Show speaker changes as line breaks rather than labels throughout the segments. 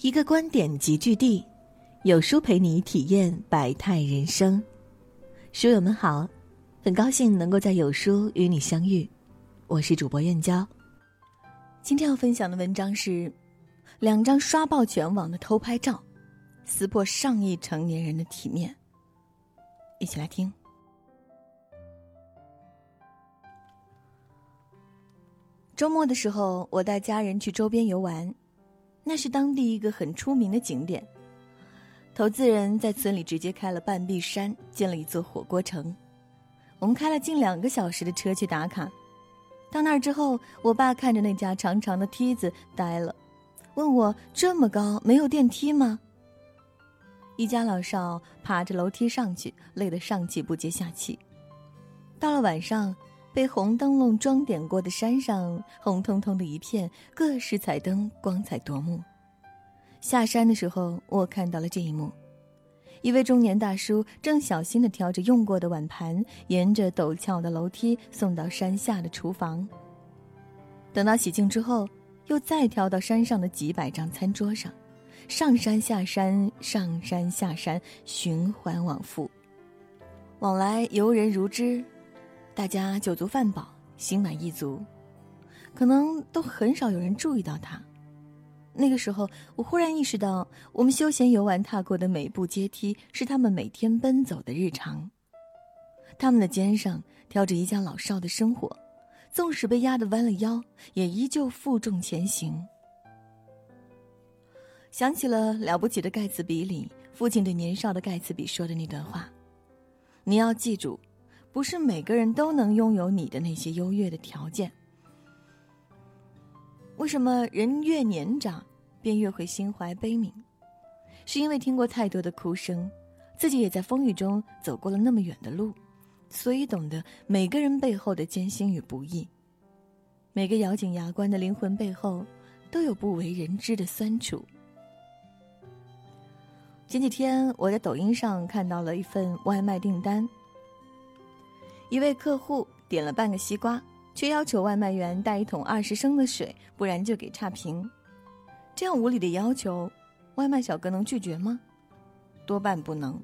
一个观点集聚地，有书陪你体验百态人生。书友们好，很高兴能够在有书与你相遇，我是主播燕娇。今天要分享的文章是两张刷爆全网的偷拍照，撕破上亿成年人的体面。一起来听。周末的时候，我带家人去周边游玩。那是当地一个很出名的景点。投资人在村里直接开了半壁山，建了一座火锅城。我们开了近两个小时的车去打卡。到那儿之后，我爸看着那架长长的梯子呆了，问我：“这么高，没有电梯吗？”一家老少爬着楼梯上去，累得上气不接下气。到了晚上。被红灯笼装点过的山上，红彤彤的一片，各式彩灯光彩夺目。下山的时候，我看到了这一幕：一位中年大叔正小心地挑着用过的碗盘，沿着陡峭的楼梯送到山下的厨房。等到洗净之后，又再挑到山上的几百张餐桌上，上山下山，上山下山，循环往复，往来游人如织。大家酒足饭饱，心满意足，可能都很少有人注意到他。那个时候，我忽然意识到，我们休闲游玩踏过的每步阶梯，是他们每天奔走的日常。他们的肩上挑着一家老少的生活，纵使被压得弯了腰，也依旧负重前行。想起了《了不起的盖茨比》里父亲对年少的盖茨比说的那段话：“你要记住。”不是每个人都能拥有你的那些优越的条件。为什么人越年长，便越会心怀悲悯？是因为听过太多的哭声，自己也在风雨中走过了那么远的路，所以懂得每个人背后的艰辛与不易。每个咬紧牙关的灵魂背后，都有不为人知的酸楚。前几天我在抖音上看到了一份外卖订单。一位客户点了半个西瓜，却要求外卖员带一桶二十升的水，不然就给差评。这样无理的要求，外卖小哥能拒绝吗？多半不能。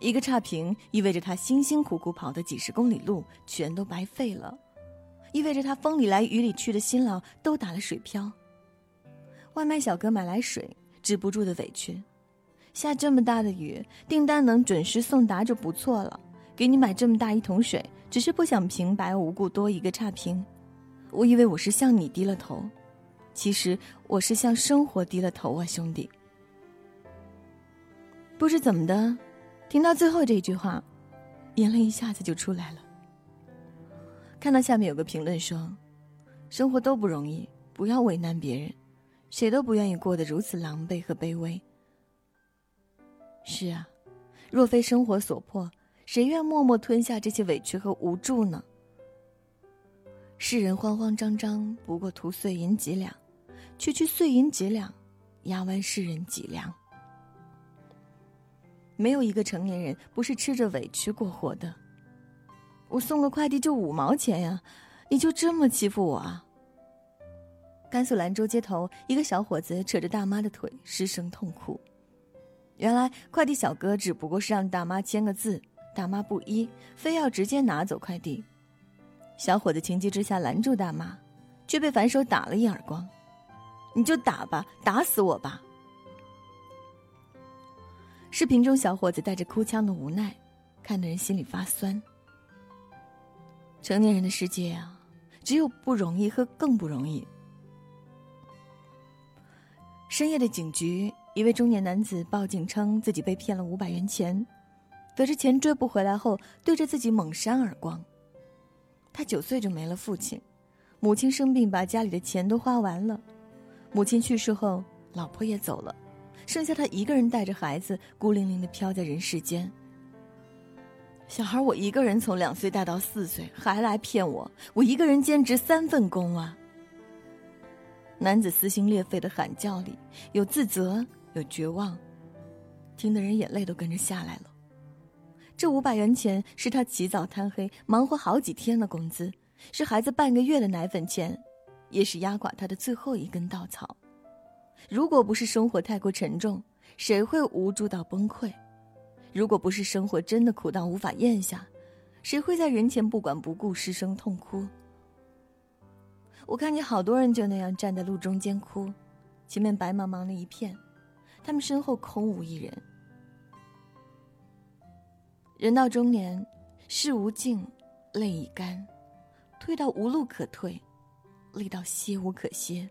一个差评意味着他辛辛苦苦跑的几十公里路全都白费了，意味着他风里来雨里去的辛劳都打了水漂。外卖小哥买来水，止不住的委屈。下这么大的雨，订单能准时送达就不错了。给你买这么大一桶水，只是不想平白无故多一个差评。我以为我是向你低了头，其实我是向生活低了头啊，兄弟。不知怎么的，听到最后这句话，眼泪一下子就出来了。看到下面有个评论说：“生活都不容易，不要为难别人，谁都不愿意过得如此狼狈和卑微。”是啊，若非生活所迫。谁愿默默吞下这些委屈和无助呢？世人慌慌张张，不过图碎银几两，区区碎银几两，压弯世人脊梁。没有一个成年人不是吃着委屈过活的。我送个快递就五毛钱呀，你就这么欺负我啊？甘肃兰州街头，一个小伙子扯着大妈的腿，失声痛哭。原来快递小哥只不过是让大妈签个字。大妈不依，非要直接拿走快递。小伙子情急之下拦住大妈，却被反手打了一耳光。你就打吧，打死我吧！视频中，小伙子带着哭腔的无奈，看得人心里发酸。成年人的世界啊，只有不容易和更不容易。深夜的警局，一位中年男子报警称自己被骗了五百元钱。得知钱追不回来后，对着自己猛扇耳光。他九岁就没了父亲，母亲生病把家里的钱都花完了，母亲去世后，老婆也走了，剩下他一个人带着孩子，孤零零的飘在人世间。小孩我一个人从两岁带到四岁，还来骗我，我一个人兼职三份工啊！男子撕心裂肺的喊叫里有自责，有绝望，听的人眼泪都跟着下来了。这五百元钱是他起早贪黑忙活好几天的工资，是孩子半个月的奶粉钱，也是压垮他的最后一根稻草。如果不是生活太过沉重，谁会无助到崩溃？如果不是生活真的苦到无法咽下，谁会在人前不管不顾失声痛哭？我看见好多人就那样站在路中间哭，前面白茫茫的一片，他们身后空无一人。人到中年，事无尽，泪已干，退到无路可退，累到歇无可歇。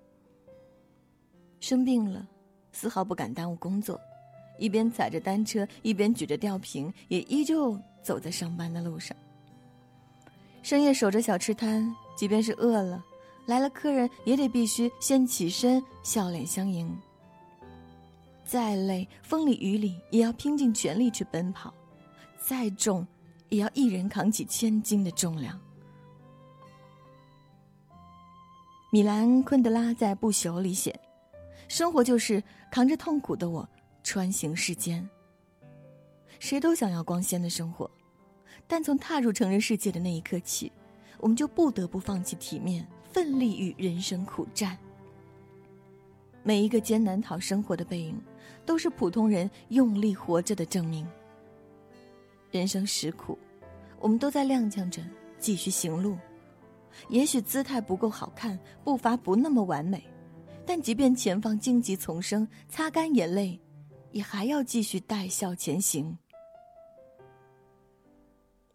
生病了，丝毫不敢耽误工作，一边踩着单车，一边举着吊瓶，也依旧走在上班的路上。深夜守着小吃摊，即便是饿了，来了客人也得必须先起身，笑脸相迎。再累，风里雨里，也要拼尽全力去奔跑；再重，也要一人扛起千斤的重量。米兰·昆德拉在《不朽》里写。生活就是扛着痛苦的我穿行世间。谁都想要光鲜的生活，但从踏入成人世界的那一刻起，我们就不得不放弃体面，奋力与人生苦战。每一个艰难讨生活的背影，都是普通人用力活着的证明。人生实苦，我们都在踉跄着继续行路。也许姿态不够好看，步伐不那么完美。但即便前方荆棘丛生，擦干眼泪，也还要继续带笑前行。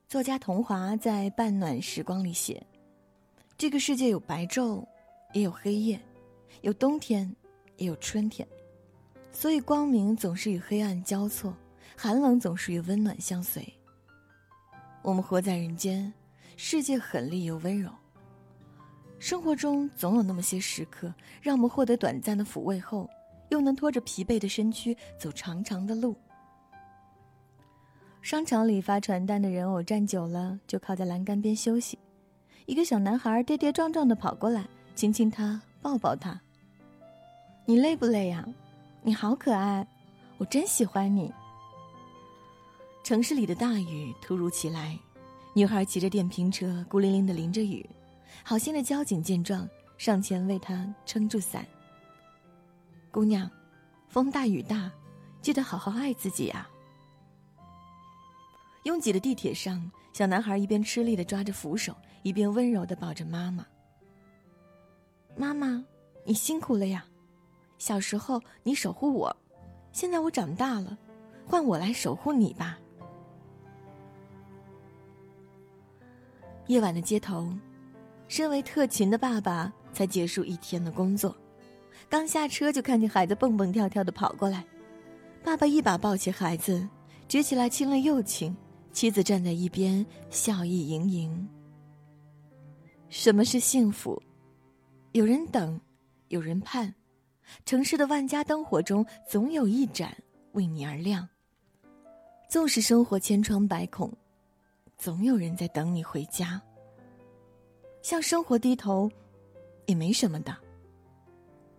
作家桐华在《半暖时光》里写：“这个世界有白昼，也有黑夜，有冬天，也有春天，所以光明总是与黑暗交错，寒冷总是与温暖相随。我们活在人间，世界狠厉又温柔。”生活中总有那么些时刻，让我们获得短暂的抚慰后，又能拖着疲惫的身躯走长长的路。商场里发传单的人偶站久了，就靠在栏杆边休息。一个小男孩跌跌撞撞的跑过来，亲亲他，抱抱他。你累不累呀？你好可爱，我真喜欢你。城市里的大雨突如其来，女孩骑着电瓶车，孤零零的淋着雨。好心的交警见状，上前为她撑住伞。姑娘，风大雨大，记得好好爱自己啊！拥挤的地铁上，小男孩一边吃力的抓着扶手，一边温柔的抱着妈妈。妈妈，你辛苦了呀！小时候你守护我，现在我长大了，换我来守护你吧。夜晚的街头。身为特勤的爸爸，才结束一天的工作，刚下车就看见孩子蹦蹦跳跳的跑过来，爸爸一把抱起孩子，举起来亲了又亲，妻子站在一边笑意盈盈。什么是幸福？有人等，有人盼，城市的万家灯火中，总有一盏为你而亮。纵使生活千疮百孔，总有人在等你回家。向生活低头，也没什么的。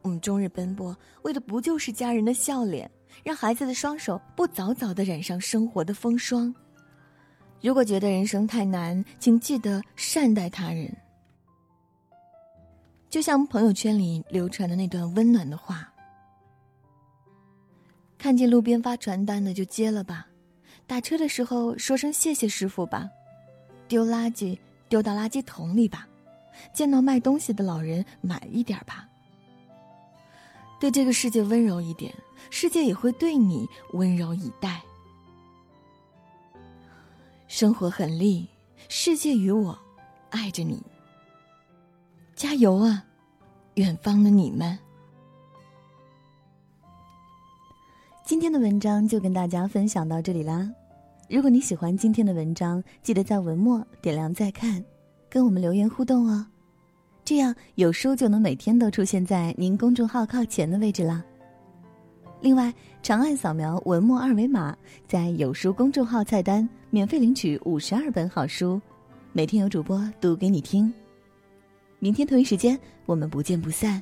我们终日奔波，为的不就是家人的笑脸，让孩子的双手不早早的染上生活的风霜？如果觉得人生太难，请记得善待他人。就像朋友圈里流传的那段温暖的话：看见路边发传单的就接了吧，打车的时候说声谢谢师傅吧，丢垃圾丢到垃圾桶里吧。见到卖东西的老人，买一点吧。对这个世界温柔一点，世界也会对你温柔以待。生活很累，世界与我爱着你。加油啊，远方的你们！今天的文章就跟大家分享到这里啦。如果你喜欢今天的文章，记得在文末点亮再看。跟我们留言互动哦，这样有书就能每天都出现在您公众号靠前的位置啦。另外，长按扫描文末二维码，在有书公众号菜单免费领取五十二本好书，每天有主播读给你听。明天同一时间，我们不见不散。